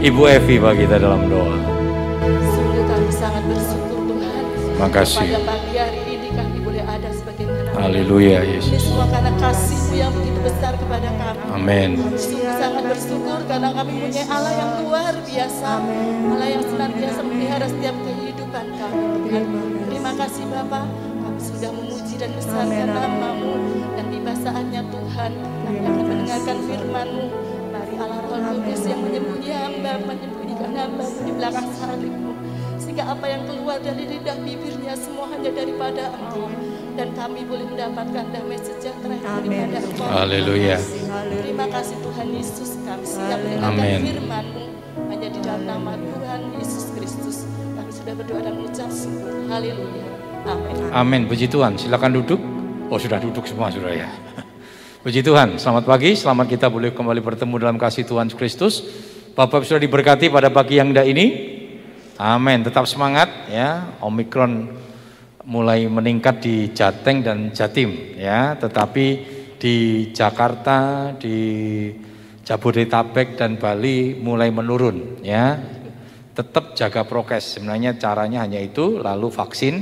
Ibu Evi bagi kita dalam doa. Sungguh kami sangat bersyukur Tuhan. Makasih. Pada pagi hari ini kami boleh ada sebagai anak. Haleluya Ini Yesus. semua karena kasih-Mu yang begitu besar kepada kami. Amin. Sungguh sangat bersyukur karena kami punya Allah yang luar biasa. Allah yang senantiasa memelihara setiap kehidupan kami Tuhan. Terima kasih Bapa. Kami sudah memuji dan besarkan namamu. Dan tiba saatnya Tuhan kami akan mendengarkan firman-Mu. Allah Roh Kudus yang menyembunyi hamba, menyembunyikan hamba di belakang salibmu. Sehingga apa yang keluar dari lidah bibirnya semua hanya daripada Engkau. Dan kami boleh mendapatkan damai sejahtera yang daripada Engkau. Haleluya. Terima kasih Tuhan Yesus kami siap mendengarkan Amin. firman-Mu hanya di dalam nama Tuhan Yesus Kristus kami sudah berdoa dan mengucap syukur. Haleluya. Amin. Amin. Puji Tuhan. Silakan duduk. Oh sudah duduk semua sudah ya. Puji Tuhan. Selamat pagi. Selamat kita boleh kembali bertemu dalam kasih Tuhan Kristus. Bapak sudah diberkati pada pagi yang indah ini. Amin. Tetap semangat ya. Omikron mulai meningkat di Jateng dan Jatim ya. Tetapi di Jakarta, di Jabodetabek dan Bali mulai menurun ya. Tetap jaga prokes. Sebenarnya caranya hanya itu, lalu vaksin.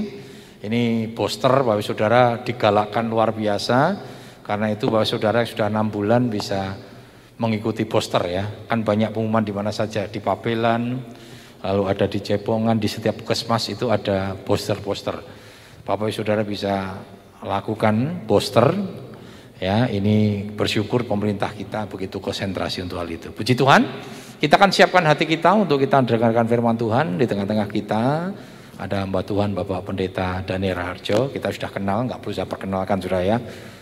Ini booster Bapak Saudara digalakkan luar biasa. Karena itu Bapak Saudara sudah enam bulan bisa mengikuti booster ya. Kan banyak pengumuman di mana saja, di Papelan, lalu ada di Cepongan, di setiap puskesmas itu ada booster-booster. Bapak Saudara bisa lakukan booster ya. Ini bersyukur pemerintah kita begitu konsentrasi untuk hal itu. Puji Tuhan. Kita akan siapkan hati kita untuk kita mendengarkan firman Tuhan di tengah-tengah kita. Ada Mbak Tuhan Bapak Pendeta Daniel Harjo, kita sudah kenal, nggak perlu saya perkenalkan sudah ya.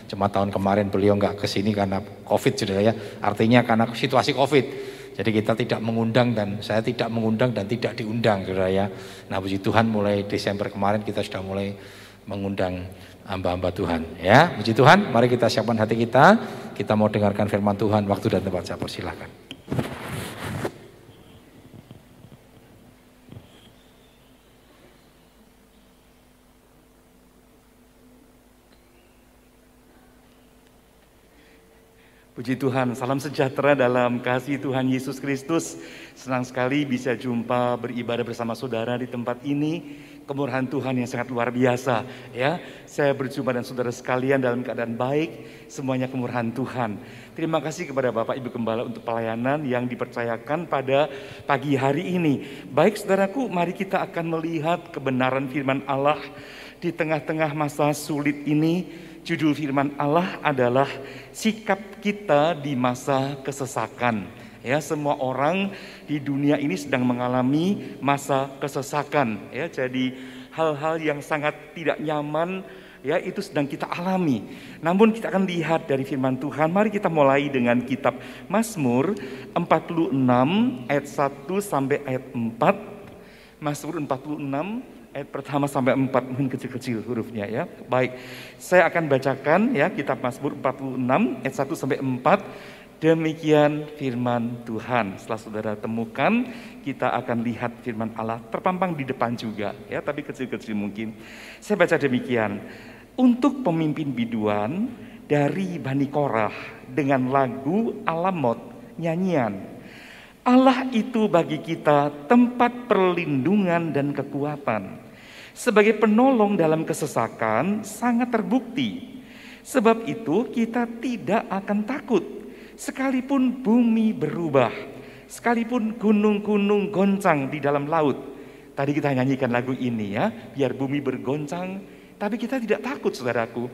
Cuma tahun kemarin beliau nggak ke sini karena COVID sudah ya. Artinya karena situasi COVID. Jadi kita tidak mengundang dan saya tidak mengundang dan tidak diundang saudara ya. Nah puji Tuhan mulai Desember kemarin kita sudah mulai mengundang hamba-hamba Tuhan ya. Puji Tuhan, mari kita siapkan hati kita. Kita mau dengarkan firman Tuhan. Waktu dan tempat saya persilahkan. Puji Tuhan, salam sejahtera dalam kasih Tuhan Yesus Kristus. Senang sekali bisa jumpa beribadah bersama saudara di tempat ini. Kemurahan Tuhan yang sangat luar biasa, ya. Saya berjumpa dengan saudara sekalian dalam keadaan baik, semuanya kemurahan Tuhan. Terima kasih kepada Bapak Ibu Gembala untuk pelayanan yang dipercayakan pada pagi hari ini. Baik saudaraku, mari kita akan melihat kebenaran firman Allah di tengah-tengah masa sulit ini. Judul firman Allah adalah sikap kita di masa kesesakan. Ya, semua orang di dunia ini sedang mengalami masa kesesakan. Ya, jadi hal-hal yang sangat tidak nyaman ya itu sedang kita alami. Namun kita akan lihat dari firman Tuhan. Mari kita mulai dengan kitab Mazmur 46 ayat 1 sampai ayat 4. Mazmur 46 ayat pertama sampai 4 mungkin kecil-kecil hurufnya ya. Baik. Saya akan bacakan ya kitab Mazmur 46 ayat 1 sampai 4. Demikian firman Tuhan. Setelah saudara temukan, kita akan lihat firman Allah terpampang di depan juga ya, tapi kecil-kecil mungkin. Saya baca demikian. Untuk pemimpin biduan dari Bani Korah dengan lagu Alamot nyanyian. Allah itu bagi kita tempat perlindungan dan kekuatan. Sebagai penolong dalam kesesakan sangat terbukti. Sebab itu kita tidak akan takut sekalipun bumi berubah, sekalipun gunung-gunung goncang di dalam laut. Tadi kita nyanyikan lagu ini ya, biar bumi bergoncang, tapi kita tidak takut saudaraku.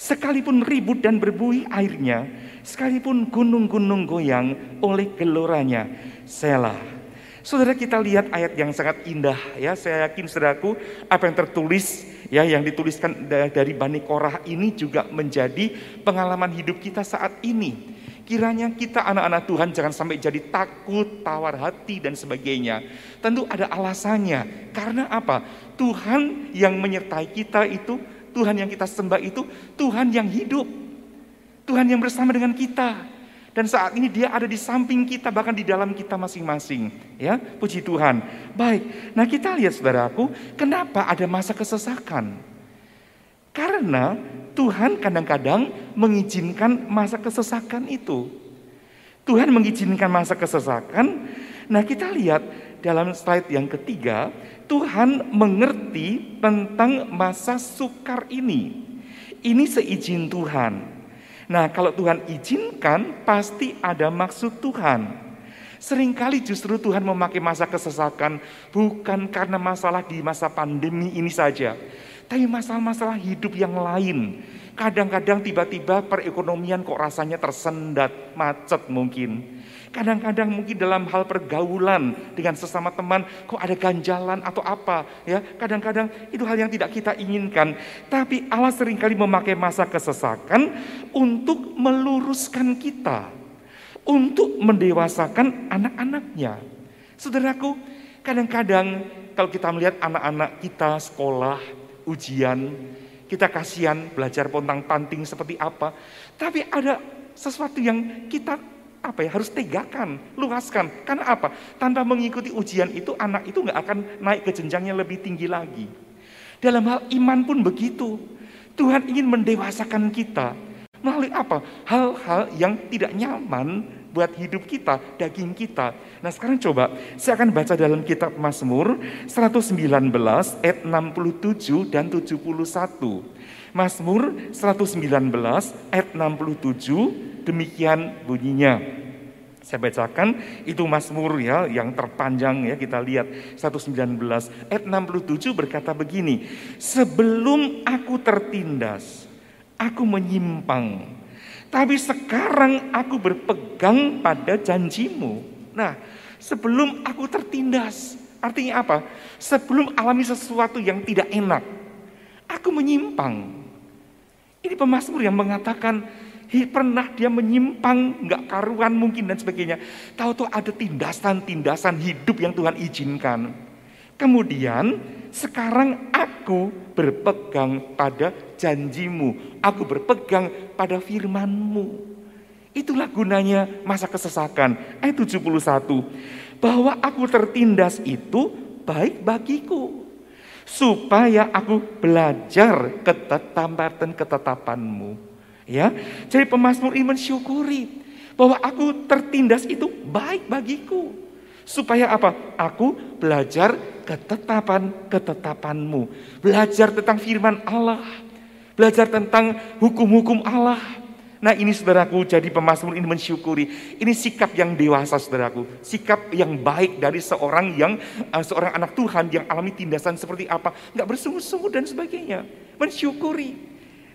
Sekalipun ribut dan berbuih airnya, sekalipun gunung-gunung goyang oleh geloranya, Selah. Saudara kita lihat ayat yang sangat indah ya. Saya yakin saudaraku apa yang tertulis ya yang dituliskan dari Bani Korah ini juga menjadi pengalaman hidup kita saat ini. Kiranya kita anak-anak Tuhan jangan sampai jadi takut, tawar hati dan sebagainya. Tentu ada alasannya. Karena apa? Tuhan yang menyertai kita itu, Tuhan yang kita sembah itu, Tuhan yang hidup. Tuhan yang bersama dengan kita. Dan saat ini dia ada di samping kita, bahkan di dalam kita masing-masing. Ya, puji Tuhan. Baik, nah kita lihat saudaraku, kenapa ada masa kesesakan? Karena Tuhan kadang-kadang mengizinkan masa kesesakan itu. Tuhan mengizinkan masa kesesakan Nah kita lihat dalam slide yang ketiga, Tuhan mengerti tentang masa sukar ini. Ini seizin Tuhan. Nah kalau Tuhan izinkan pasti ada maksud Tuhan. Seringkali justru Tuhan memakai masa kesesakan bukan karena masalah di masa pandemi ini saja. Tapi masalah-masalah hidup yang lain. Kadang-kadang tiba-tiba perekonomian kok rasanya tersendat, macet mungkin. Kadang-kadang mungkin dalam hal pergaulan dengan sesama teman kok ada ganjalan atau apa ya. Kadang-kadang itu hal yang tidak kita inginkan. Tapi Allah sering kali memakai masa kesesakan untuk meluruskan kita. Untuk mendewasakan anak-anaknya. Saudaraku, kadang-kadang kalau kita melihat anak-anak kita sekolah, ujian, kita kasihan belajar pontang panting seperti apa. Tapi ada sesuatu yang kita apa ya harus tegakan, luaskan. Karena apa? Tanpa mengikuti ujian itu anak itu nggak akan naik ke jenjang yang lebih tinggi lagi. Dalam hal iman pun begitu. Tuhan ingin mendewasakan kita melalui apa? Hal-hal yang tidak nyaman buat hidup kita, daging kita. Nah sekarang coba, saya akan baca dalam kitab Mazmur 119 ayat 67 dan 71. Mazmur 119 ayat 67 demikian bunyinya. Saya bacakan itu Mazmur ya yang terpanjang ya kita lihat 119 ayat 67 berkata begini, sebelum aku tertindas, aku menyimpang, tapi sekarang aku berpegang pada janjimu. Nah, sebelum aku tertindas, artinya apa? Sebelum alami sesuatu yang tidak enak, aku menyimpang. Ini pemazmur yang mengatakan, pernah dia menyimpang, nggak karuan mungkin dan sebagainya. Tahu-tahu ada tindasan-tindasan hidup yang Tuhan izinkan. Kemudian sekarang aku berpegang pada janjimu. Aku berpegang pada firmanmu. Itulah gunanya masa kesesakan. Ayat 71. Bahwa aku tertindas itu baik bagiku. Supaya aku belajar ketetapan ketetapanmu. Ya, jadi pemazmur ini mensyukuri bahwa aku tertindas itu baik bagiku. Supaya apa? Aku belajar ketetapan-ketetapanmu. Belajar tentang firman Allah. Belajar tentang hukum-hukum Allah. Nah ini saudaraku jadi pemazmur ini mensyukuri. Ini sikap yang dewasa saudaraku. Sikap yang baik dari seorang yang uh, seorang anak Tuhan yang alami tindasan seperti apa. Nggak bersungguh-sungguh dan sebagainya. Mensyukuri.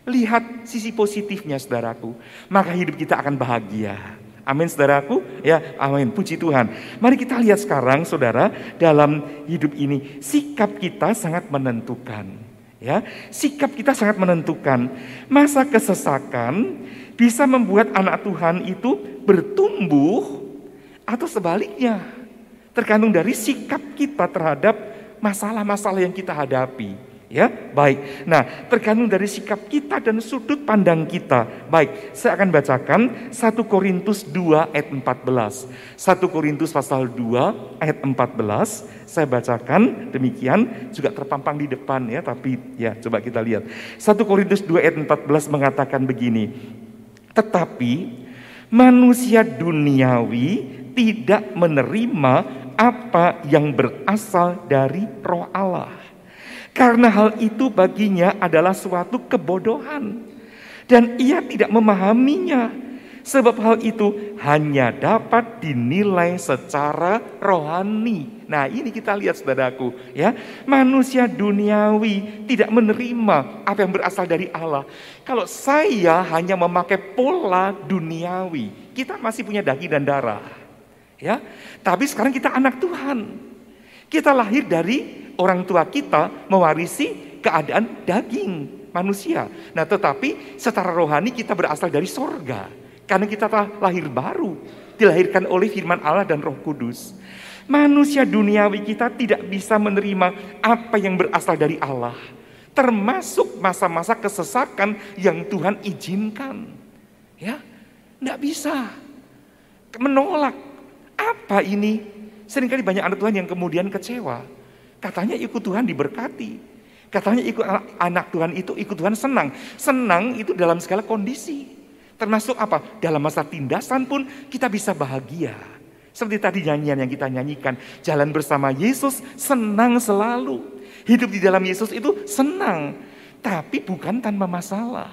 Lihat sisi positifnya saudaraku. Maka hidup kita akan bahagia. Amin saudaraku. Ya amin. Puji Tuhan. Mari kita lihat sekarang saudara. Dalam hidup ini. Sikap kita sangat menentukan. Ya, sikap kita sangat menentukan. Masa kesesakan bisa membuat anak Tuhan itu bertumbuh atau sebaliknya. Tergantung dari sikap kita terhadap masalah-masalah yang kita hadapi. Ya, baik. Nah, tergantung dari sikap kita dan sudut pandang kita. Baik, saya akan bacakan 1 Korintus 2 ayat 14. 1 Korintus pasal 2 ayat 14. Saya bacakan demikian juga terpampang di depan ya, tapi ya coba kita lihat. 1 Korintus 2 ayat 14 mengatakan begini. Tetapi manusia duniawi tidak menerima apa yang berasal dari roh Allah karena hal itu baginya adalah suatu kebodohan. Dan ia tidak memahaminya. Sebab hal itu hanya dapat dinilai secara rohani. Nah ini kita lihat saudaraku ya. Manusia duniawi tidak menerima apa yang berasal dari Allah. Kalau saya hanya memakai pola duniawi. Kita masih punya daging dan darah. Ya, tapi sekarang kita anak Tuhan. Kita lahir dari orang tua kita mewarisi keadaan daging manusia. Nah tetapi secara rohani kita berasal dari sorga. Karena kita telah lahir baru. Dilahirkan oleh firman Allah dan roh kudus. Manusia duniawi kita tidak bisa menerima apa yang berasal dari Allah. Termasuk masa-masa kesesakan yang Tuhan izinkan. Ya, tidak bisa. Menolak. Apa ini? Seringkali banyak anak Tuhan yang kemudian kecewa. Katanya ikut Tuhan diberkati. Katanya ikut anak Tuhan itu ikut Tuhan senang. Senang itu dalam segala kondisi. Termasuk apa? Dalam masa tindasan pun kita bisa bahagia. Seperti tadi nyanyian yang kita nyanyikan, jalan bersama Yesus senang selalu. Hidup di dalam Yesus itu senang, tapi bukan tanpa masalah,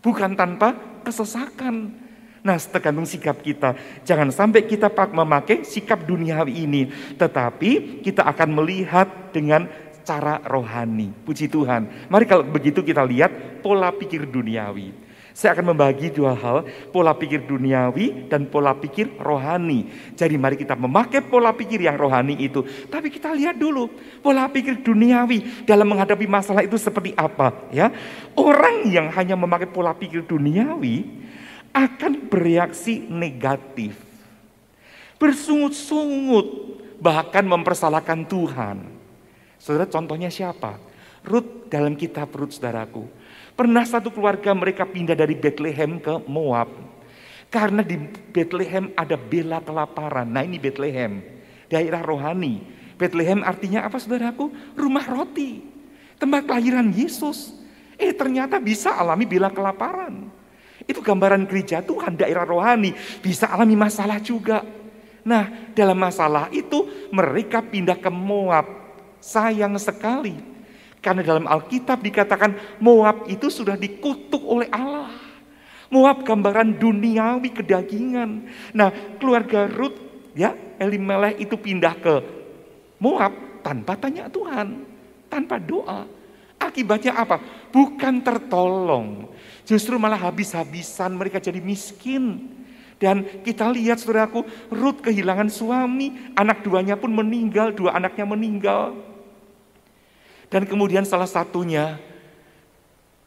bukan tanpa kesesakan. Nah, tergantung sikap kita. Jangan sampai kita memakai sikap duniawi ini, tetapi kita akan melihat dengan cara rohani. Puji Tuhan. Mari kalau begitu kita lihat pola pikir duniawi. Saya akan membagi dua hal, pola pikir duniawi dan pola pikir rohani. Jadi mari kita memakai pola pikir yang rohani itu. Tapi kita lihat dulu pola pikir duniawi dalam menghadapi masalah itu seperti apa. ya. Orang yang hanya memakai pola pikir duniawi akan bereaksi negatif. Bersungut-sungut, bahkan mempersalahkan Tuhan. Saudara contohnya siapa? Ruth dalam kitab Ruth saudaraku. Pernah satu keluarga mereka pindah dari Bethlehem ke Moab. Karena di Bethlehem ada bela kelaparan. Nah ini Bethlehem, daerah rohani. Bethlehem artinya apa saudaraku? Rumah roti. Tempat kelahiran Yesus. Eh ternyata bisa alami bela kelaparan. Itu gambaran gereja Tuhan, daerah rohani. Bisa alami masalah juga. Nah dalam masalah itu mereka pindah ke Moab. Sayang sekali karena dalam Alkitab dikatakan Moab itu sudah dikutuk oleh Allah. Moab gambaran duniawi kedagingan. Nah keluarga Ruth ya Elimelech itu pindah ke Moab tanpa tanya Tuhan. Tanpa doa. Akibatnya apa? Bukan tertolong. Justru malah habis-habisan mereka jadi miskin. Dan kita lihat saudaraku, Ruth kehilangan suami, anak duanya pun meninggal, dua anaknya meninggal. Dan kemudian salah satunya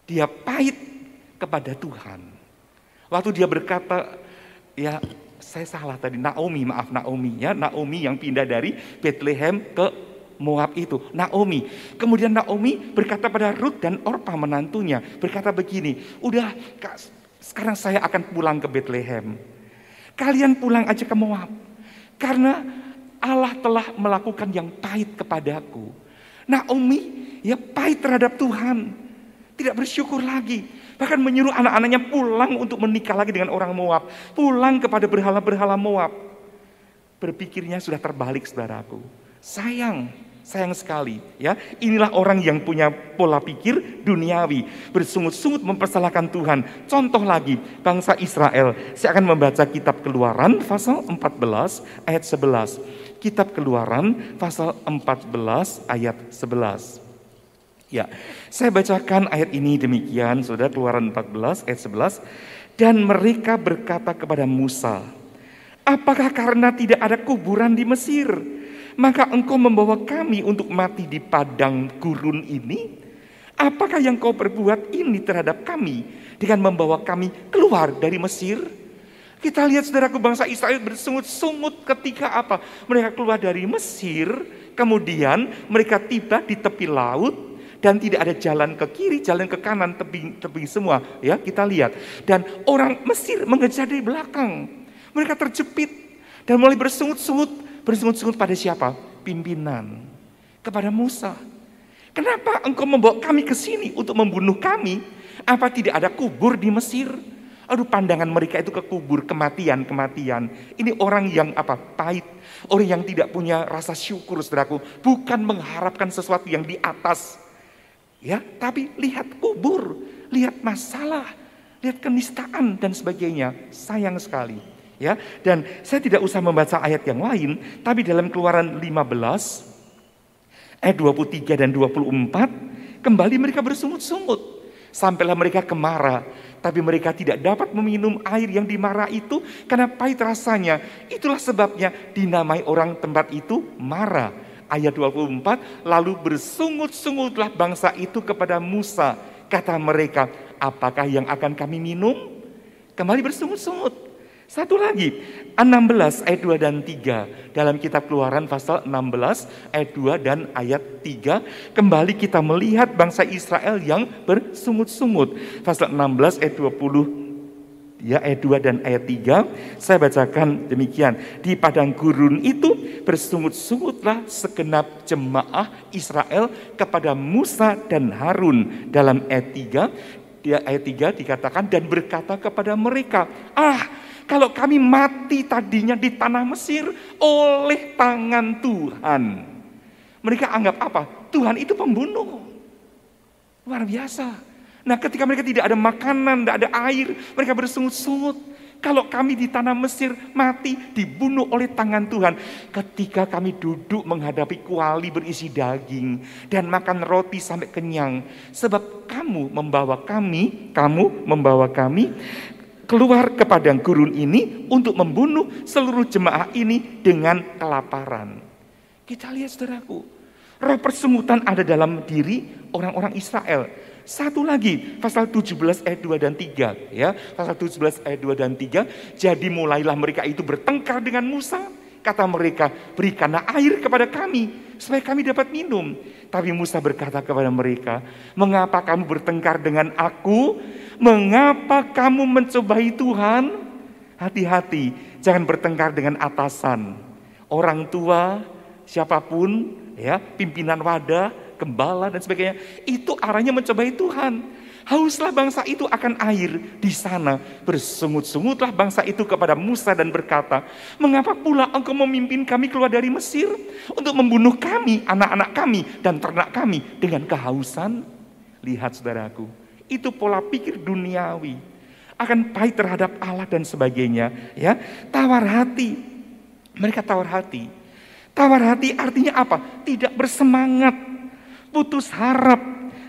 dia pahit kepada Tuhan. Waktu dia berkata, ya saya salah tadi, Naomi, maaf Naomi ya, Naomi yang pindah dari Bethlehem ke Moab itu, Naomi. Kemudian Naomi berkata pada Ruth dan Orpa menantunya, berkata begini, udah sekarang saya akan pulang ke Bethlehem. Kalian pulang aja ke Moab. Karena Allah telah melakukan yang pahit kepadaku. Naomi ya pahit terhadap Tuhan. Tidak bersyukur lagi. Bahkan menyuruh anak-anaknya pulang untuk menikah lagi dengan orang Moab. Pulang kepada berhala-berhala Moab. Berpikirnya sudah terbalik saudaraku. Sayang, sayang sekali ya. Inilah orang yang punya pola pikir duniawi, bersungut-sungut mempersalahkan Tuhan. Contoh lagi, bangsa Israel. Saya akan membaca kitab Keluaran pasal 14 ayat 11. Kitab Keluaran pasal 14 ayat 11. Ya, saya bacakan ayat ini demikian, Saudara Keluaran 14 ayat 11. Dan mereka berkata kepada Musa, "Apakah karena tidak ada kuburan di Mesir, maka engkau membawa kami untuk mati di padang gurun ini? Apakah yang kau perbuat ini terhadap kami dengan membawa kami keluar dari Mesir?" Kita lihat saudaraku bangsa Israel bersungut-sungut ketika apa? Mereka keluar dari Mesir, kemudian mereka tiba di tepi laut dan tidak ada jalan ke kiri, jalan ke kanan, tebing tebing semua, ya kita lihat. Dan orang Mesir mengejar dari belakang. Mereka terjepit dan mulai bersungut-sungut, bersungut-sungut pada siapa? Pimpinan. Kepada Musa. Kenapa engkau membawa kami ke sini untuk membunuh kami? Apa tidak ada kubur di Mesir? Aduh pandangan mereka itu ke kubur, kematian, kematian. Ini orang yang apa? Pahit. Orang yang tidak punya rasa syukur saudaraku. Bukan mengharapkan sesuatu yang di atas. Ya, tapi lihat kubur, lihat masalah, lihat kenistaan dan sebagainya. Sayang sekali. Ya, dan saya tidak usah membaca ayat yang lain, tapi dalam Keluaran 15 ayat 23 dan 24 kembali mereka bersungut-sungut. Sampailah mereka ke Mara tapi mereka tidak dapat meminum air yang dimarah itu karena pahit rasanya. Itulah sebabnya dinamai orang tempat itu marah. Ayat 24, lalu bersungut-sungutlah bangsa itu kepada Musa. Kata mereka, apakah yang akan kami minum? Kembali bersungut-sungut. Satu lagi, 16 ayat 2 dan 3. Dalam kitab keluaran pasal 16 ayat 2 dan ayat 3. Kembali kita melihat bangsa Israel yang bersungut-sungut. Pasal 16 ayat 20 ya ayat 2 dan ayat 3 saya bacakan demikian di padang gurun itu bersungut-sungutlah segenap jemaah Israel kepada Musa dan Harun dalam ayat 3 dia ayat 3 dikatakan dan berkata kepada mereka ah kalau kami mati tadinya di tanah Mesir oleh tangan Tuhan. Mereka anggap apa? Tuhan itu pembunuh. Luar biasa. Nah ketika mereka tidak ada makanan, tidak ada air, mereka bersungut-sungut. Kalau kami di tanah Mesir mati dibunuh oleh tangan Tuhan. Ketika kami duduk menghadapi kuali berisi daging dan makan roti sampai kenyang. Sebab kamu membawa kami, kamu membawa kami keluar ke padang gurun ini untuk membunuh seluruh jemaah ini dengan kelaparan. Kita lihat saudaraku, roh persungutan ada dalam diri orang-orang Israel. Satu lagi, pasal 17 ayat 2 dan 3. Ya, pasal 17 ayat 2 dan 3. Jadi mulailah mereka itu bertengkar dengan Musa. Kata mereka, berikanlah air kepada kami, supaya kami dapat minum. Tapi Musa berkata kepada mereka, mengapa kamu bertengkar dengan aku? Mengapa kamu mencobai Tuhan? Hati-hati, jangan bertengkar dengan atasan. Orang tua, siapa pun, ya pimpinan wadah, gembala dan sebagainya. Itu arahnya mencobai Tuhan. Hauslah bangsa itu akan air di sana. Bersungut-sungutlah bangsa itu kepada Musa dan berkata, Mengapa pula engkau memimpin kami keluar dari Mesir untuk membunuh kami, anak-anak kami, dan ternak kami dengan kehausan? Lihat saudaraku, itu pola pikir duniawi. Akan pahit terhadap Allah dan sebagainya. ya Tawar hati. Mereka tawar hati. Tawar hati artinya apa? Tidak bersemangat putus harap,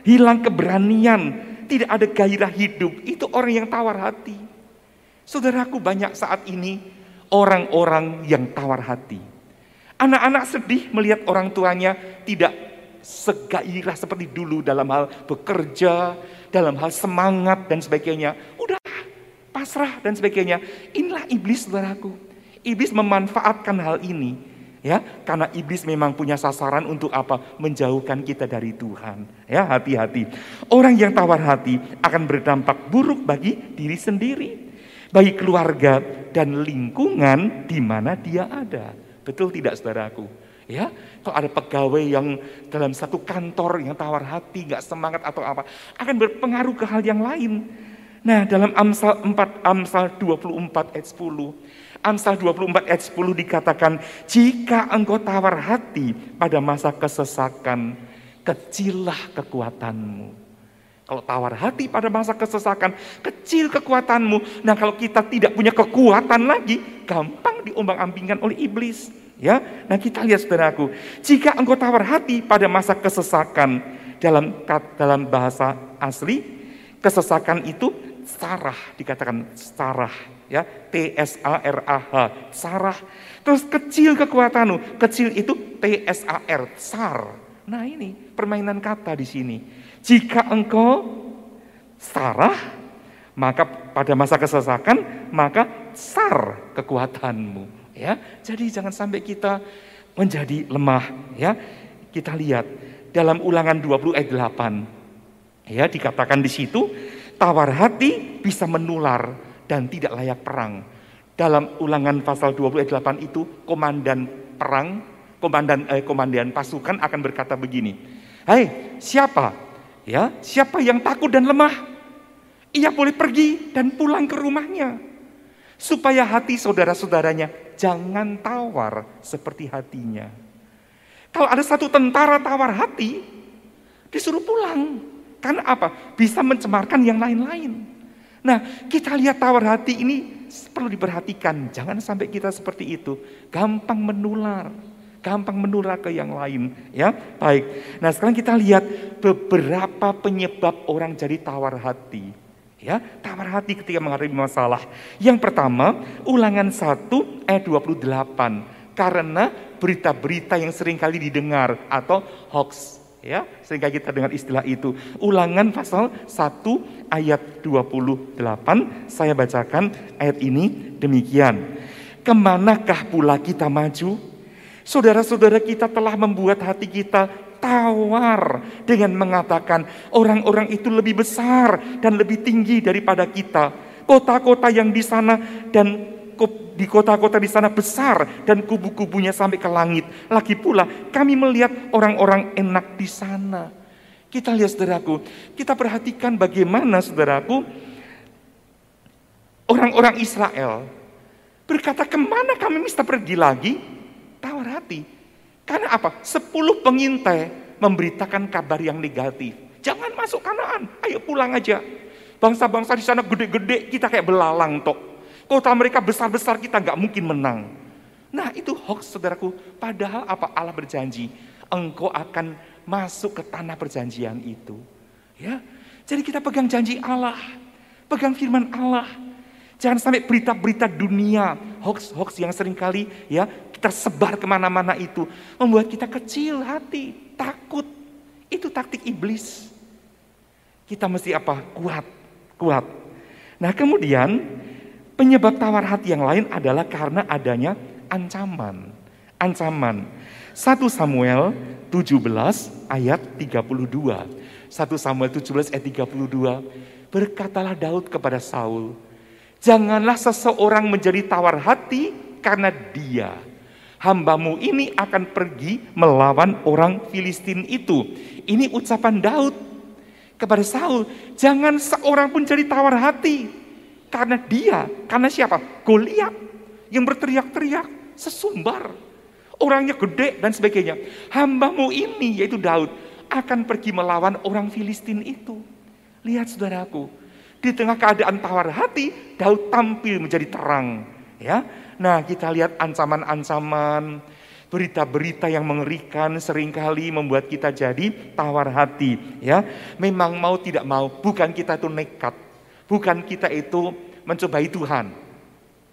hilang keberanian, tidak ada gairah hidup. Itu orang yang tawar hati. Saudaraku banyak saat ini orang-orang yang tawar hati. Anak-anak sedih melihat orang tuanya tidak segairah seperti dulu dalam hal bekerja, dalam hal semangat dan sebagainya. Udah pasrah dan sebagainya. Inilah iblis saudaraku. Iblis memanfaatkan hal ini Ya, karena iblis memang punya sasaran untuk apa? Menjauhkan kita dari Tuhan. Ya, hati-hati. Orang yang tawar hati akan berdampak buruk bagi diri sendiri, bagi keluarga dan lingkungan di mana dia ada. Betul tidak saudaraku? Ya, kalau ada pegawai yang dalam satu kantor yang tawar hati, nggak semangat atau apa, akan berpengaruh ke hal yang lain. Nah, dalam Amsal 4, Amsal 24 ayat 10, Amsal 24 ayat 10 dikatakan, jika engkau tawar hati pada masa kesesakan, kecillah kekuatanmu. Kalau tawar hati pada masa kesesakan, kecil kekuatanmu. Nah kalau kita tidak punya kekuatan lagi, gampang diombang-ambingkan oleh iblis. Ya, nah kita lihat saudaraku, jika engkau tawar hati pada masa kesesakan dalam dalam bahasa asli, kesesakan itu sarah dikatakan sarah ya T S A R A H sarah. Terus kecil kekuatanmu kecil itu T S A R sar. Nah ini permainan kata di sini. Jika engkau sarah maka pada masa kesesakan maka sar kekuatanmu ya. Jadi jangan sampai kita menjadi lemah ya. Kita lihat dalam ulangan 20 ayat 8 ya dikatakan di situ tawar hati bisa menular dan tidak layak perang. Dalam ulangan pasal 28 itu komandan perang, komandan eh, komandan pasukan akan berkata begini. Hai, siapa? Ya, siapa yang takut dan lemah? Ia boleh pergi dan pulang ke rumahnya. Supaya hati saudara-saudaranya jangan tawar seperti hatinya. Kalau ada satu tentara tawar hati, disuruh pulang. Karena apa? Bisa mencemarkan yang lain-lain. Nah, kita lihat tawar hati ini perlu diperhatikan. Jangan sampai kita seperti itu. Gampang menular. Gampang menular ke yang lain. Ya, baik. Nah, sekarang kita lihat beberapa penyebab orang jadi tawar hati. Ya, tawar hati ketika menghadapi masalah. Yang pertama, ulangan 1 ayat 28. Karena berita-berita yang sering kali didengar atau hoax ya sehingga kita dengar istilah itu. Ulangan pasal 1 ayat 28 saya bacakan ayat ini demikian. Ke manakah pula kita maju? Saudara-saudara kita telah membuat hati kita tawar dengan mengatakan orang-orang itu lebih besar dan lebih tinggi daripada kita. Kota-kota yang di sana dan di kota-kota di sana besar dan kubu-kubunya sampai ke langit. Lagi pula kami melihat orang-orang enak di sana. Kita lihat saudaraku, kita perhatikan bagaimana saudaraku orang-orang Israel Berkata, ke mana kami mesti pergi lagi? Tawar hati. Karena apa? Sepuluh pengintai memberitakan kabar yang negatif. Jangan masuk kanaan, ayo pulang aja. Bangsa-bangsa di sana gede-gede, kita kayak belalang tok. Kota mereka besar-besar, kita nggak mungkin menang. Nah itu hoax saudaraku. Padahal apa Allah berjanji, engkau akan masuk ke tanah perjanjian itu. Ya, jadi kita pegang janji Allah, pegang firman Allah. Jangan sampai berita-berita dunia, hoax-hoax yang sering kali ya tersebar ke mana-mana itu membuat kita kecil hati, takut. Itu taktik iblis. Kita mesti apa? Kuat, kuat. Nah kemudian penyebab tawar hati yang lain adalah karena adanya ancaman. Ancaman. 1 Samuel 17 ayat 32. 1 Samuel 17 ayat 32. Berkatalah Daud kepada Saul, Janganlah seseorang menjadi tawar hati karena dia. Hambamu ini akan pergi melawan orang Filistin itu. Ini ucapan Daud kepada Saul. Jangan seorang pun jadi tawar hati. Karena dia, karena siapa? Goliat yang berteriak-teriak, sesumbar. Orangnya gede dan sebagainya. Hambamu ini, yaitu Daud, akan pergi melawan orang Filistin itu. Lihat saudaraku, di tengah keadaan tawar hati, Daud tampil menjadi terang. Ya, Nah kita lihat ancaman-ancaman, berita-berita yang mengerikan sering kali membuat kita jadi tawar hati. Ya, Memang mau tidak mau, bukan kita itu nekat. Bukan kita itu mencobai Tuhan.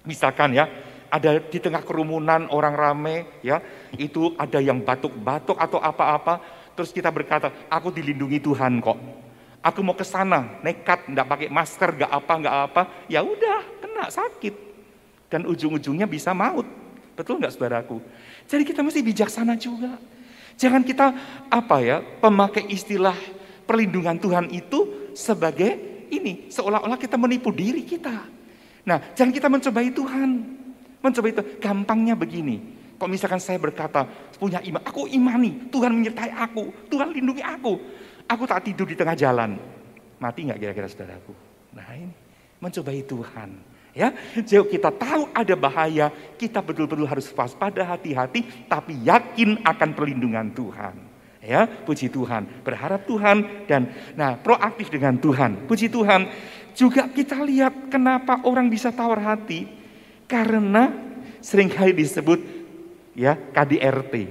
Misalkan ya, ada di tengah kerumunan orang rame ya, itu ada yang batuk-batuk atau apa-apa, Terus kita berkata, aku dilindungi Tuhan kok. Aku mau ke sana, nekat, nggak pakai masker, nggak apa, nggak apa. Ya udah, kena sakit. Dan ujung-ujungnya bisa maut. Betul nggak saudaraku? Jadi kita mesti bijaksana juga. Jangan kita apa ya, pemakai istilah perlindungan Tuhan itu sebagai ini, seolah-olah kita menipu diri kita. Nah, jangan kita mencobai Tuhan. Mencobai itu gampangnya begini. Kok misalkan saya berkata, punya iman, aku imani, Tuhan menyertai aku, Tuhan lindungi aku. Aku tak tidur di tengah jalan. Mati nggak kira-kira saudaraku? Nah ini, mencobai Tuhan. Ya, jauh kita tahu ada bahaya, kita betul-betul harus waspada hati-hati, tapi yakin akan perlindungan Tuhan. Ya, puji Tuhan, berharap Tuhan dan nah proaktif dengan Tuhan. Puji Tuhan. Juga kita lihat kenapa orang bisa tawar hati. Karena sering kali disebut ya KDRT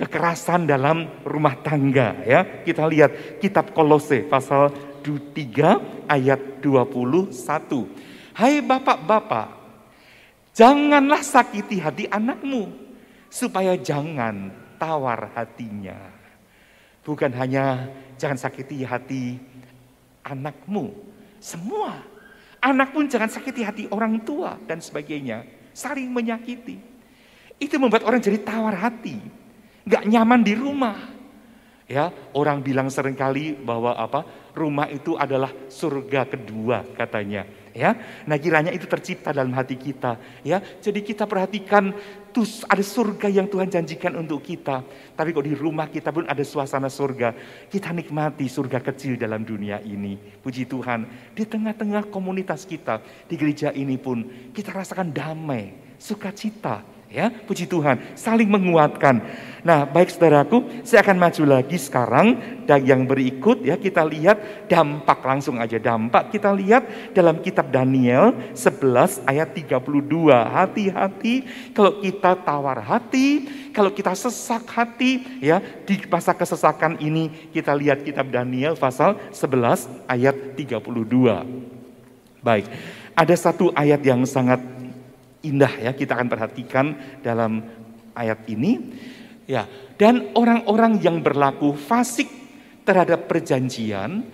kekerasan dalam rumah tangga ya. Kita lihat kitab Kolose pasal 3 ayat 21 Hai bapak-bapak janganlah sakiti hati anakmu supaya jangan tawar hatinya bukan hanya jangan sakiti hati anakmu semua anak pun jangan sakiti hati orang tua dan sebagainya saling menyakiti itu membuat orang jadi tawar hati. Gak nyaman di rumah. Ya, orang bilang sering kali bahwa apa? Rumah itu adalah surga kedua katanya. Ya, nah kiranya itu tercipta dalam hati kita. Ya, jadi kita perhatikan tuh ada surga yang Tuhan janjikan untuk kita. Tapi kok di rumah kita pun ada suasana surga. Kita nikmati surga kecil dalam dunia ini. Puji Tuhan, di tengah-tengah komunitas kita, di gereja ini pun kita rasakan damai, sukacita, Ya, puji Tuhan, saling menguatkan. Nah, baik saudaraku, saya akan maju lagi sekarang dan yang berikut ya kita lihat dampak langsung aja dampak kita lihat dalam kitab Daniel 11 ayat 32. Hati-hati kalau kita tawar hati, kalau kita sesak hati ya di masa kesesakan ini kita lihat kitab Daniel pasal 11 ayat 32. Baik, ada satu ayat yang sangat indah ya kita akan perhatikan dalam ayat ini ya dan orang-orang yang berlaku fasik terhadap perjanjian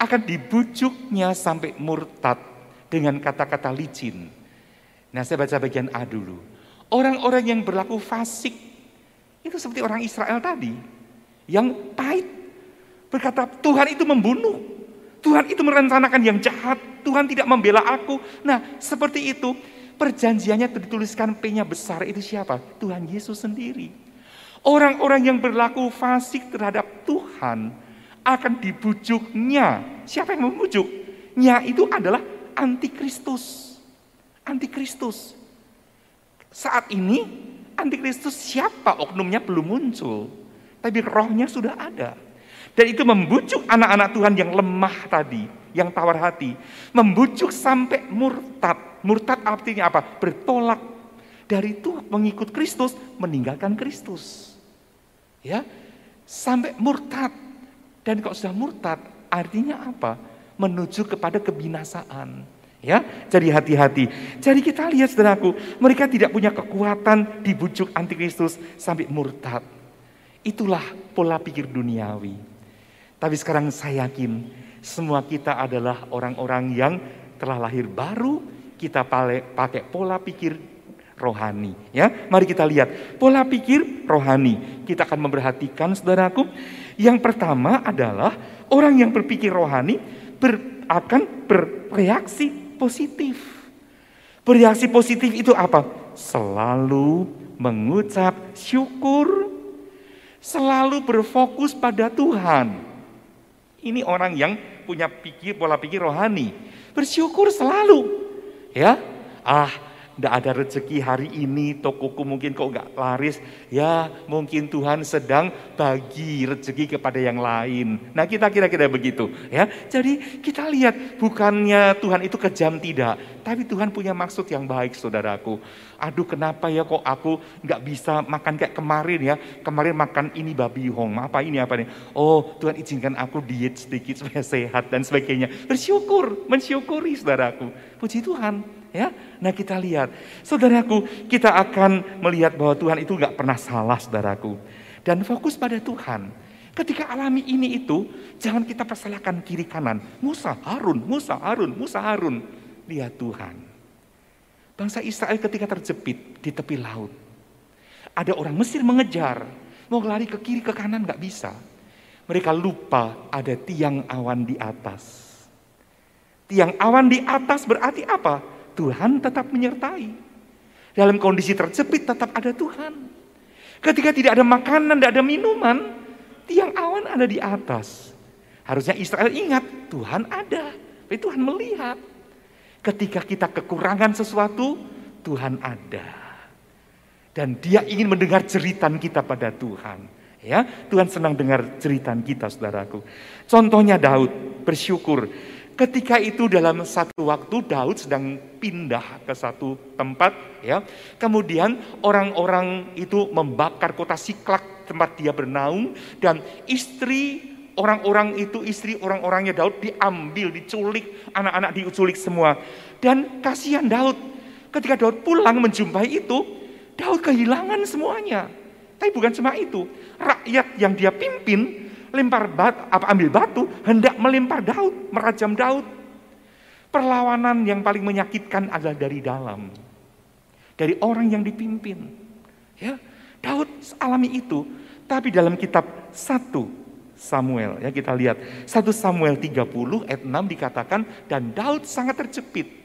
akan dibujuknya sampai murtad dengan kata-kata licin. Nah, saya baca bagian A dulu. Orang-orang yang berlaku fasik itu seperti orang Israel tadi yang pahit berkata Tuhan itu membunuh. Tuhan itu merencanakan yang jahat. Tuhan tidak membela aku. Nah, seperti itu Perjanjiannya dituliskan P-nya besar itu siapa? Tuhan Yesus sendiri. Orang-orang yang berlaku fasik terhadap Tuhan akan dibujuknya. Siapa yang membujuk? Nya itu adalah antikristus. Antikristus. Saat ini antikristus siapa oknumnya belum muncul. Tapi rohnya sudah ada. Dan itu membujuk anak-anak Tuhan yang lemah tadi, yang tawar hati. Membujuk sampai murtad. Murtad artinya apa? Bertolak dari itu mengikut Kristus, meninggalkan Kristus. Ya, sampai murtad. Dan kalau sudah murtad, artinya apa? Menuju kepada kebinasaan. Ya, jadi hati-hati. Jadi kita lihat saudaraku, mereka tidak punya kekuatan dibujuk antikristus sampai murtad. Itulah pola pikir duniawi. Tapi sekarang saya yakin semua kita adalah orang-orang yang telah lahir baru, kita pakai pola pikir rohani. Ya, mari kita lihat pola pikir rohani. Kita akan memperhatikan saudaraku. Yang pertama adalah orang yang berpikir rohani ber, akan bereaksi positif. Bereaksi positif itu apa? Selalu mengucap syukur, selalu berfokus pada Tuhan. Ini orang yang punya pikir pola pikir rohani. Bersyukur selalu. Ya. Ah, tidak ada rezeki hari ini, tokoku mungkin kok nggak laris. Ya mungkin Tuhan sedang bagi rezeki kepada yang lain. Nah kita kira-kira begitu ya. Jadi kita lihat bukannya Tuhan itu kejam tidak. Tapi Tuhan punya maksud yang baik saudaraku. Aduh kenapa ya kok aku nggak bisa makan kayak kemarin ya. Kemarin makan ini babi hong, apa ini apa nih. Oh Tuhan izinkan aku diet sedikit supaya sehat dan sebagainya. Bersyukur, mensyukuri saudaraku. Puji Tuhan ya. Nah kita lihat, saudaraku, kita akan melihat bahwa Tuhan itu nggak pernah salah, saudaraku. Dan fokus pada Tuhan. Ketika alami ini itu, jangan kita persalahkan kiri kanan. Musa, Harun, Musa, Harun, Musa, Harun. Lihat Tuhan. Bangsa Israel ketika terjepit di tepi laut. Ada orang Mesir mengejar, mau lari ke kiri ke kanan nggak bisa. Mereka lupa ada tiang awan di atas. Tiang awan di atas berarti apa? Tuhan tetap menyertai. Dalam kondisi terjepit tetap ada Tuhan. Ketika tidak ada makanan, tidak ada minuman, tiang awan ada di atas. Harusnya Israel ingat, Tuhan ada. Tapi Tuhan melihat. Ketika kita kekurangan sesuatu, Tuhan ada. Dan dia ingin mendengar jeritan kita pada Tuhan. Ya, Tuhan senang dengar jeritan kita, saudaraku. Contohnya Daud bersyukur Ketika itu dalam satu waktu Daud sedang pindah ke satu tempat ya. Kemudian orang-orang itu membakar kota Siklak tempat dia bernaung dan istri orang-orang itu istri orang-orangnya Daud diambil, diculik, anak-anak diculik semua. Dan kasihan Daud. Ketika Daud pulang menjumpai itu, Daud kehilangan semuanya. Tapi bukan cuma itu, rakyat yang dia pimpin lempar batu, apa ambil batu, hendak melempar Daud, merajam Daud. Perlawanan yang paling menyakitkan adalah dari dalam. Dari orang yang dipimpin. Ya, Daud alami itu, tapi dalam kitab 1 Samuel ya kita lihat 1 Samuel 30 ayat 6 dikatakan dan Daud sangat terjepit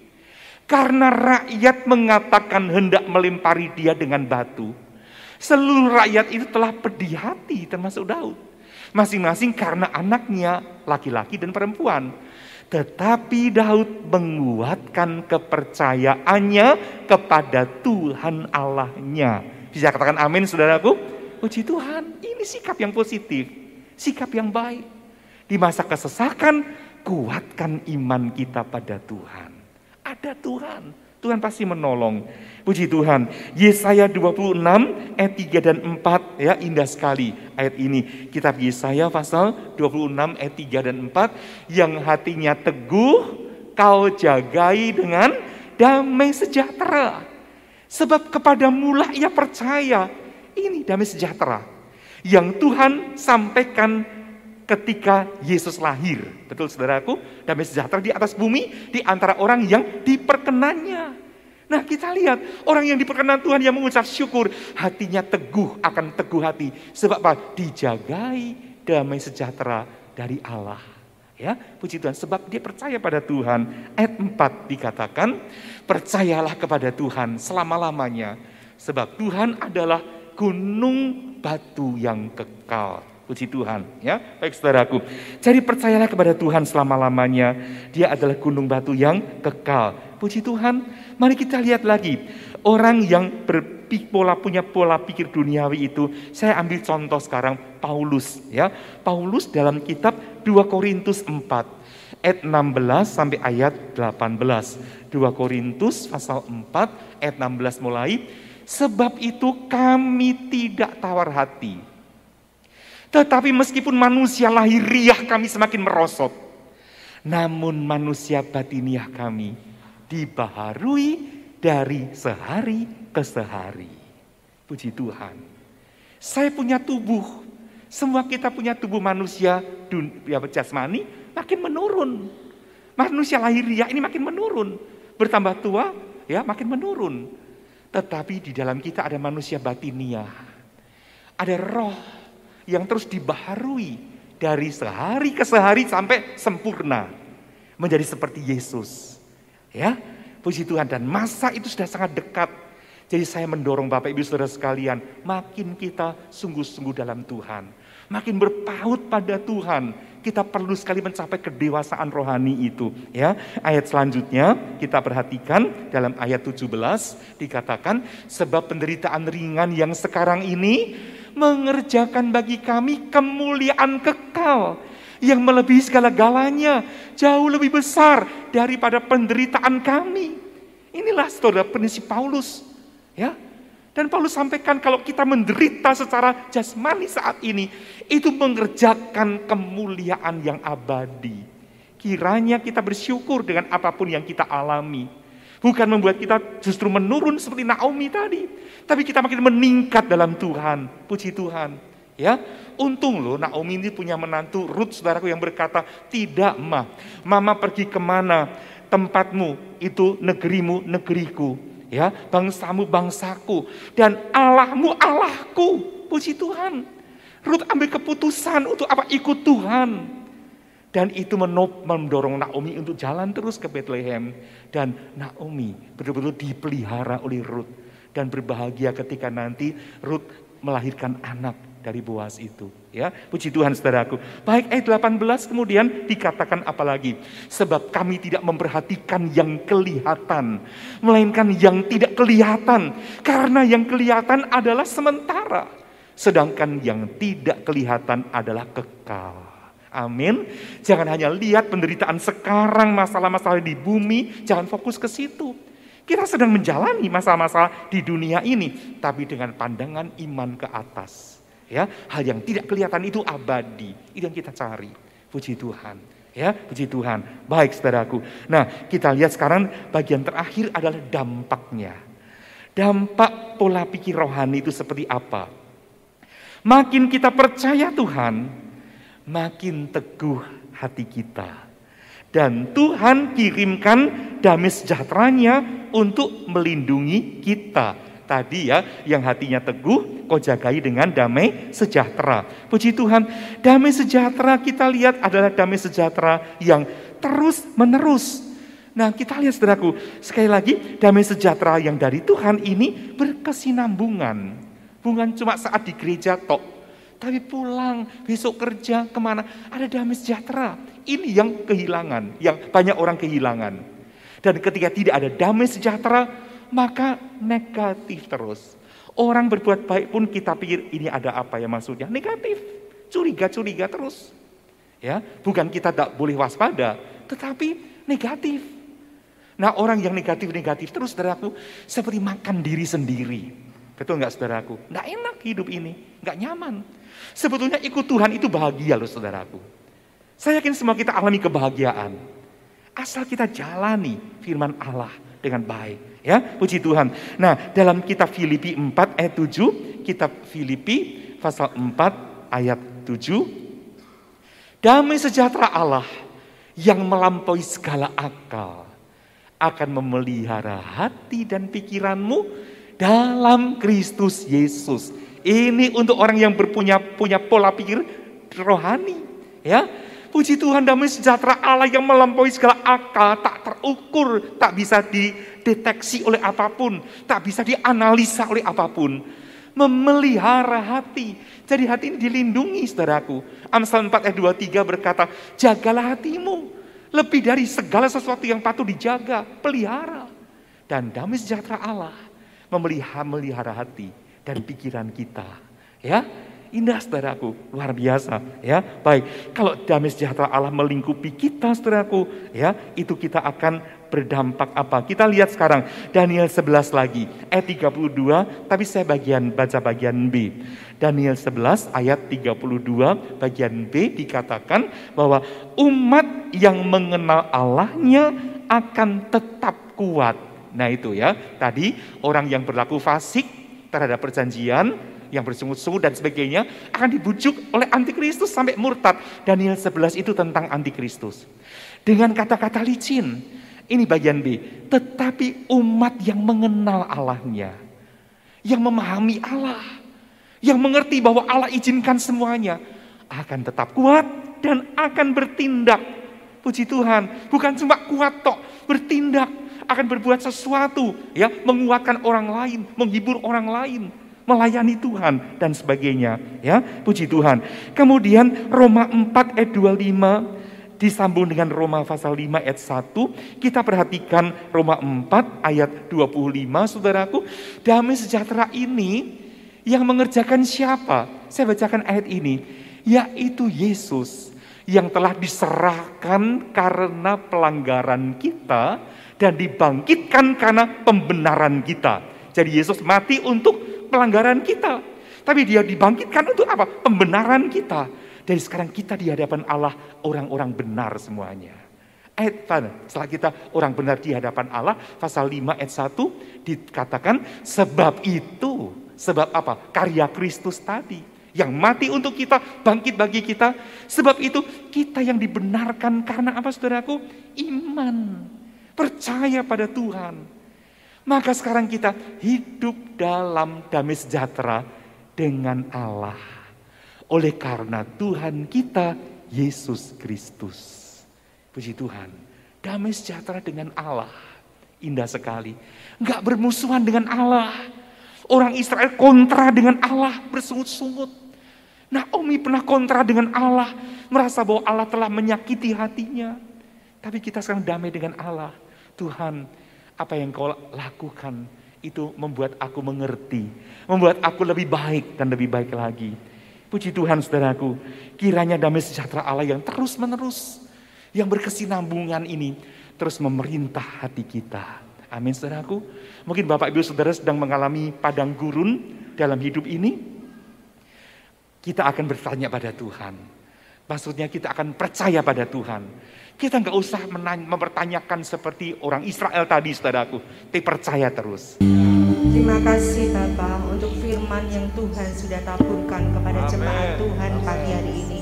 karena rakyat mengatakan hendak melempari dia dengan batu. Seluruh rakyat itu telah pedih hati termasuk Daud. Masing-masing karena anaknya laki-laki dan perempuan. Tetapi Daud menguatkan kepercayaannya kepada Tuhan Allahnya. Bisa katakan amin saudaraku? Puji Tuhan, ini sikap yang positif. Sikap yang baik. Di masa kesesakan, kuatkan iman kita pada Tuhan. Ada Tuhan. Tuhan pasti menolong. Puji Tuhan. Yesaya 26 ayat 3 dan 4 ya indah sekali ayat ini. Kitab Yesaya pasal 26 ayat 3 dan 4 yang hatinya teguh kau jagai dengan damai sejahtera. Sebab kepada mula ia percaya. Ini damai sejahtera. Yang Tuhan sampaikan ketika Yesus lahir. Betul saudaraku? Damai sejahtera di atas bumi di antara orang yang diperkenannya. Nah kita lihat orang yang diperkenan Tuhan yang mengucap syukur hatinya teguh akan teguh hati sebab apa? Dijagai damai sejahtera dari Allah. Ya, puji Tuhan sebab dia percaya pada Tuhan. Ayat 4 dikatakan, percayalah kepada Tuhan selama-lamanya sebab Tuhan adalah gunung batu yang kekal. Puji Tuhan, ya. Baik saudaraku. Jadi percayalah kepada Tuhan selama-lamanya. Dia adalah gunung batu yang kekal. Puji Tuhan. Mari kita lihat lagi. Orang yang berpola punya pola pikir duniawi itu, saya ambil contoh sekarang Paulus ya. Paulus dalam kitab 2 Korintus 4 ayat 16 sampai ayat 18. 2 Korintus pasal 4 ayat 16 mulai. Sebab itu kami tidak tawar hati. Tetapi meskipun manusia lahiriah kami semakin merosot. Namun manusia batiniah kami dibaharui dari sehari ke sehari. Puji Tuhan. Saya punya tubuh. Semua kita punya tubuh manusia dunia jasmani makin menurun. Manusia lahiriah ini makin menurun. Bertambah tua ya makin menurun. Tetapi di dalam kita ada manusia batinia. Ada roh yang terus dibaharui dari sehari ke sehari sampai sempurna. Menjadi seperti Yesus. Ya, puji Tuhan dan masa itu sudah sangat dekat. Jadi saya mendorong Bapak Ibu Saudara sekalian, makin kita sungguh-sungguh dalam Tuhan, makin berpaut pada Tuhan, kita perlu sekali mencapai kedewasaan rohani itu ya. Ayat selanjutnya kita perhatikan dalam ayat 17 dikatakan sebab penderitaan ringan yang sekarang ini mengerjakan bagi kami kemuliaan kekal yang melebihi segala-galanya, jauh lebih besar daripada penderitaan kami. Inilah saudara prinsip Paulus. Ya, dan Paulus sampaikan kalau kita menderita secara jasmani saat ini, itu mengerjakan kemuliaan yang abadi. Kiranya kita bersyukur dengan apa pun yang kita alami. Bukan membuat kita justru menurun seperti Naomi tadi. Tapi kita makin meningkat dalam Tuhan. Puji Tuhan. Ya, untung loh Naomi ini punya menantu Ruth saudaraku yang berkata, tidak mah, mama pergi ke mana, tempatmu itu negerimu, negeriku. Ya bangsamu bangsaku. Dan Allahmu Allahku. Puji Tuhan. Ruth ambil keputusan untuk apa? Ikut Tuhan dan itu mendorong Naomi untuk jalan terus ke Bethlehem dan Naomi betul-betul dipelihara oleh Ruth dan berbahagia ketika nanti Ruth melahirkan anak dari Boas itu. Ya, puji Tuhan saudaraku. Baik ayat 18 kemudian dikatakan apalagi? Sebab kami tidak memperhatikan yang kelihatan, melainkan yang tidak kelihatan. Karena yang kelihatan adalah sementara, sedangkan yang tidak kelihatan adalah kekal. Amin. Jangan hanya lihat penderitaan sekarang, masalah-masalah di bumi, jangan fokus ke situ. Kita sedang menjalani masa-masa di dunia ini, tapi dengan pandangan iman ke atas Ya, hal yang tidak kelihatan itu abadi. Itu yang kita cari. Puji Tuhan. Ya, puji Tuhan. Baik, saudaraku. Nah, kita lihat sekarang bagian terakhir adalah dampaknya. Dampak pola pikir rohani itu seperti apa? Makin kita percaya Tuhan, makin teguh hati kita. Dan Tuhan kirimkan damai sejahteranya untuk melindungi kita tadi ya, yang hatinya teguh, kau jagai dengan damai sejahtera. Puji Tuhan, damai sejahtera kita lihat adalah damai sejahtera yang terus menerus. Nah kita lihat saudaraku, sekali lagi damai sejahtera yang dari Tuhan ini berkesinambungan. Bukan cuma saat di gereja tok, tapi pulang, besok kerja, ke mana, ada damai sejahtera. Ini yang kehilangan, yang banyak orang kehilangan. Dan ketika tidak ada damai sejahtera, maka negatif terus. Orang berbuat baik pun kita pikir ini ada apa ya maksudnya? Negatif. Curiga-curiga terus. Ya, bukan kita tak boleh waspada, tetapi negatif. Nah orang yang negatif-negatif terus saudaraku seperti makan diri sendiri. Betul nggak saudaraku? Nggak enak hidup ini, nggak nyaman. Sebetulnya ikut Tuhan itu bahagia loh saudaraku. Saya yakin semua kita alami kebahagiaan. Asal kita jalani firman Allah dengan baik. Ya, puji Tuhan. Nah, dalam kitab Filipi 4 ayat 7, kitab Filipi pasal 4 ayat 7, damai sejahtera Allah yang melampaui segala akal akan memelihara hati dan pikiranmu dalam Kristus Yesus. Ini untuk orang yang berpunya punya pola pikir rohani, ya. Puji Tuhan damai sejahtera Allah yang melampaui segala akal, tak terukur, tak bisa dideteksi oleh apa pun, tak bisa dianalisa oleh apa pun. Memelihara hati. Jadi hati ini dilindungi saudaraku. Amsal 4 ayat 23 berkata, jagalah hatimu. Lebih dari segala sesuatu yang patut dijaga, pelihara. Dan damai sejahtera Allah memelihara, melihara hati dan pikiran kita. Ya, indah saudaraku, luar biasa. Ya, baik. Kalau damai sejahtera Allah melingkupi kita, saudaraku, ya, itu kita akan berdampak apa? Kita lihat sekarang Daniel 11 lagi, ayat 32, tapi saya bagian baca bagian B. Daniel 11 ayat 32 bagian B dikatakan bahwa umat yang mengenal Allahnya akan tetap kuat. Nah itu ya, tadi orang yang berlaku fasik terhadap perjanjian, yang bersungut-sungut dan sebagainya akan dibujuk oleh antikristus sampai murtad. Daniel 11 itu tentang antikristus. Dengan kata-kata licin. Ini bagian B. Tetapi umat yang mengenal Allahnya. Yang memahami Allah. Yang mengerti bahwa Allah izinkan semuanya. Akan tetap kuat dan akan bertindak. Puji Tuhan. Bukan cuma kuat tok. Bertindak akan berbuat sesuatu ya menguatkan orang lain menghibur orang lain melayani Tuhan dan sebagainya ya. Puji Tuhan. Kemudian Roma 4 ayat 25 disambung dengan Roma pasal 5 ayat 1 kita perhatikan Roma 4 ayat 25 saudaraku. Damai sejahtera ini yang mengerjakan siapa? Saya bacakan ayat ini. Yaitu Yesus yang telah diserahkan karena pelanggaran kita dan dibangkitkan karena pembenaran kita. Jadi Yesus mati untuk pelanggaran kita. Tapi dia dibangkitkan untuk apa? Pembenaran kita. Dari sekarang kita di hadapan Allah orang-orang benar semuanya. Ayat setelah kita orang benar di hadapan Allah, pasal 5 ayat 1 dikatakan sebab itu, sebab apa? Karya Kristus tadi yang mati untuk kita, bangkit bagi kita. Sebab itu kita yang dibenarkan karena apa saudaraku? Iman. Percaya pada Tuhan. Maka sekarang kita hidup dalam damai sejahtera dengan Allah. Oleh karena Tuhan kita Yesus Kristus. Puji Tuhan. Damai sejahtera dengan Allah. Indah sekali. Enggak bermusuhan dengan Allah. Orang Israel kontra dengan Allah bersungut-sungut. Naomi pernah kontra dengan Allah, merasa bahwa Allah telah menyakiti hatinya. Tapi kita sekarang damai dengan Allah. Tuhan, apa yang kau lakukan itu membuat aku mengerti, membuat aku lebih baik dan lebih baik lagi. Puji Tuhan saudaraku, kiranya damai sejahtera Allah yang terus menerus, yang berkesinambungan ini terus memerintah hati kita. Amin saudaraku. Mungkin Bapak Ibu Saudara sedang mengalami padang gurun dalam hidup ini kita akan bertanya pada Tuhan. Maksudnya kita akan percaya pada Tuhan. Kita nggak usah mempertanyakan seperti orang Israel tadi, saudaraku. Tapi percaya terus. Terima kasih Bapak untuk firman yang Tuhan sudah taburkan kepada Amen. jemaat Tuhan pagi hari ini.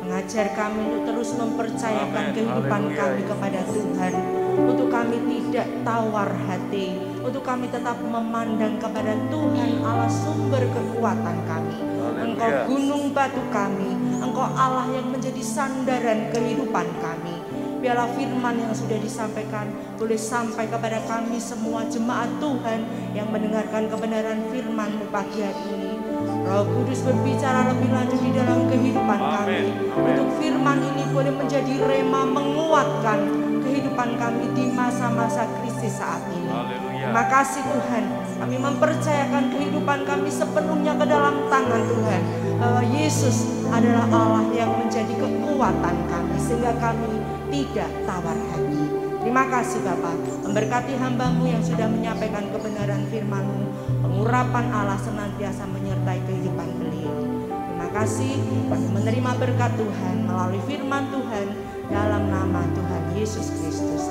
Mengajar kami untuk terus mempercayakan Amen. kehidupan Haleluya. kami kepada Tuhan. Untuk kami tidak tawar hati. Untuk kami tetap memandang kepada Tuhan Allah sumber kekuatan kami. Engkau gunung batu kami, Engkau Allah yang menjadi sandaran kehidupan kami. Biarlah firman yang sudah disampaikan boleh sampai kepada kami semua jemaat Tuhan yang mendengarkan kebenaran firman pagi hari ini. Roh Kudus berbicara lebih lanjut di dalam kehidupan kami. Untuk firman ini boleh menjadi rema menguatkan kehidupan kami di masa-masa krisis saat ini. Terima kasih Tuhan. Kami mempercayakan kehidupan kami sepenuhnya ke dalam tangan Tuhan. Bahwa Yesus adalah Allah yang menjadi kekuatan kami. Sehingga kami tidak tawar hati. Terima kasih Bapak. Memberkati hambamu yang sudah menyampaikan kebenaran firmanmu. Pengurapan Allah senantiasa menyertai kehidupan beliau. Terima kasih menerima berkat Tuhan melalui firman Tuhan dalam nama Tuhan Yesus Kristus.